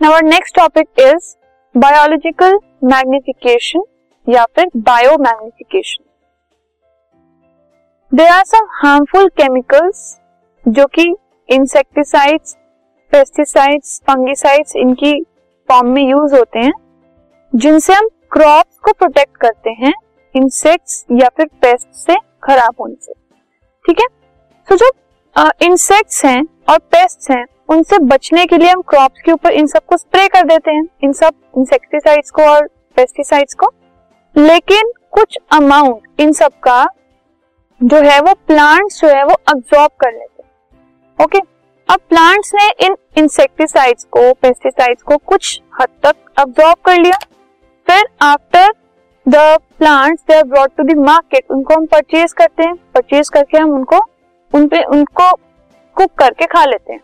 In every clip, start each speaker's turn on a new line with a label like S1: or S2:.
S1: Now next topic is biological magnification या फिर bio magnification there are some harmful chemicals जो कि insecticides pesticides fungicides इनकी form में यूज़ होते हैं, जिनसे हम क्रॉप्स को प्रोटेक्ट करते हैं इंसेक्ट्स या फिर पेस्ट से खराब होने से। ठीक है? तो जो इंसेक्ट्स हैं और पेस्ट हैं, उनसे बचने के लिए हम क्रॉप्स के ऊपर इन सबको स्प्रे कर देते हैं, इन सब इंसेक्टिसाइड्स को और पेस्टिसाइड्स को। लेकिन कुछ अमाउंट इन सब का जो है वो प्लांट्स जो है वो अब्जॉर्ब कर लेते हैं। ओके अब प्लांट्स ने इन इंसेक्टिसाइड्स को पेस्टिसाइड्स को कुछ हद तक अब्जॉर्ब कर लिया। फिर after the plants they are brought to the market उनको हम परचेज करते हैं। परचेज करके हम उनको उन पे उनको कुक करके खा लेते हैं।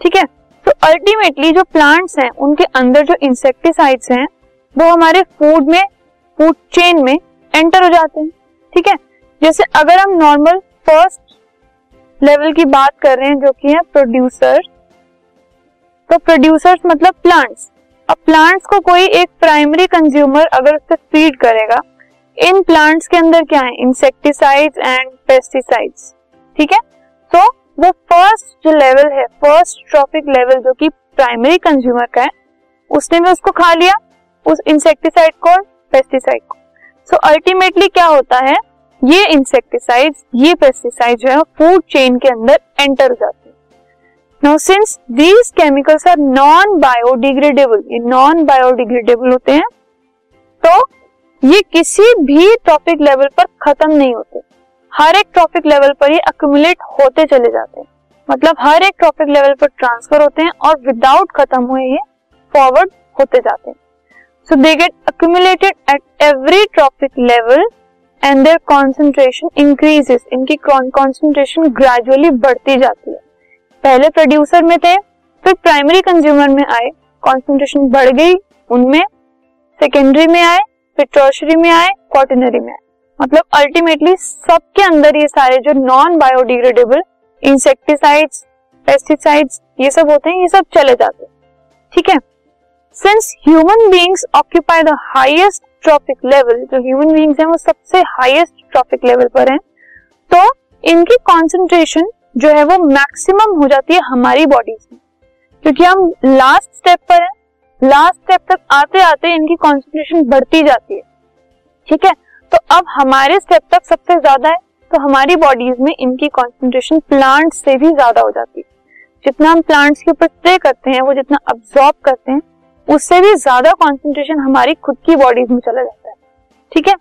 S1: ठीक है? तो अल्टीमेटली जो प्लांट्स हैं, उनके अंदर जो इंसेक्टिसाइड्स हैं, वो हमारे फ़ूड में फ़ूड चेन में एंटर हो जाते हैं। ठीक है? जैसे अगर हम नॉर्मल फ़र्स्ट लेवल की बात कर रहे हैं, जो कि है प्रोड्यूसर्स तो प्रोड्यूसर्स मतलब प्लांट्स अब प्लांट्स को कोई एक प्राइमरी कंज्यूमर अगर उससे फ़ीड करेगा, इन प्लांट्स के अंदर क्या है? इंसेक्टिसाइड्स एंड पेस्टिसाइड्स ठीक है? तो वो फ़र्स्ट जो लेवल है फ़र्स्ट ट्रॉपिक लेवल जो कि प्राइमरी कंज्यूमर का है उसने भी उसको खा लिया उस इंसेक्टिसाइड को और पेस्टिसाइड को। सो so, अल्टीमेटली क्या होता है? ये इंसेक्टिसाइड्स ये पेस्टिसाइड जो है फ़ूड चेन के अंदर एंटर हो जाते हैं। Now since these chemicals are non biodegradable ये नॉन बायोडिग्रेडेबल होते हैं तो ये किसी भी टॉपिक लेवल पर खत्म नहीं होते। हर एक टॉपिक लेवल पर ये अक्यूमुलेट होते चले जाते हैं। मतलब हर एक टॉपिक लेवल पर ट्रांसफ़र होते हैं और विदाउट खत्म हुए ये फॉरवर्ड होते जाते हैं। So they get accumulated at every topic level and their concentration increases इनकी कॉन्सेंट्रेशन ग्रेजुअली बढ़ती जाती है। पहले प्रोड्यूसर में थे, फिर प्राइमरी कंज्यूमर में आए। कॉन्सेंट्रेशन बढ़ गई उनमें। सेकेंडरी में आए, फिर टर्शरी में आए क्वार्टनरी में आए। मतलब अल्टीमेटली सबके अंदर ये सारे जो नॉन बायोडिग्रेडेबल इंसेक्टिसाइड्स पेस्टिसाइड्स ये सब होते हैं, ये सब चले जाते हैं। ठीक है? Since human beings occupy the highest trophic level जो ह्यूमन बींग्स हैं, वो सबसे हाईएस्ट ट्रॉपिक लेवल पर हैं तो इनकी कॉन्सेंट्रेशन जो है वो मैक्सिमम हो जाती है हमारी बॉडीज में। क्योंकि हम लास्ट स्टेप पर हैं लास्ट स्टेप तक आते आते इनकी कॉन्सेंट्रेशन बढ़ती जाती है। ठीक है? तो अब हमारे स्टेप तक सबसे ज़्यादा है तो हमारी बॉडीज में इनकी कॉन्सेंट्रेशन प्लांट से भी ज़्यादा हो जाती है। जितना हम प्लांट्स के ऊपर स्प्रे करते हैं, वो जितना अब्सॉर्ब करते हैं, उससे भी ज़्यादा कॉन्सेंट्रेशन हमारी खुद की बॉडीज में चला जाता है। ठीक है?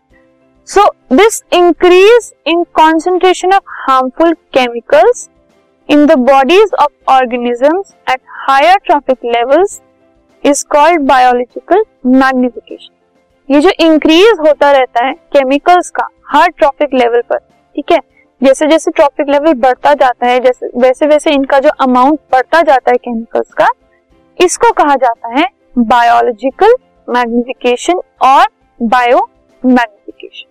S1: So this increase in concentration of harmful chemicals in the bodies of organisms at higher trophic levels is called biological magnification ये जो इंक्रीज होता रहता है केमिकल्स का, हर ट्रॉपिक लेवल पर, ठीक है? जैसे जैसे ट्रॉपिक लेवल बढ़ता जाता है, जैसे, वैसे वैसे इनका जो अमाउंट बढ़ता जाता है केमिकल्स का, इसको कहा जाता है बायोलॉजिकल मैग्निफिकेशन और bio magnification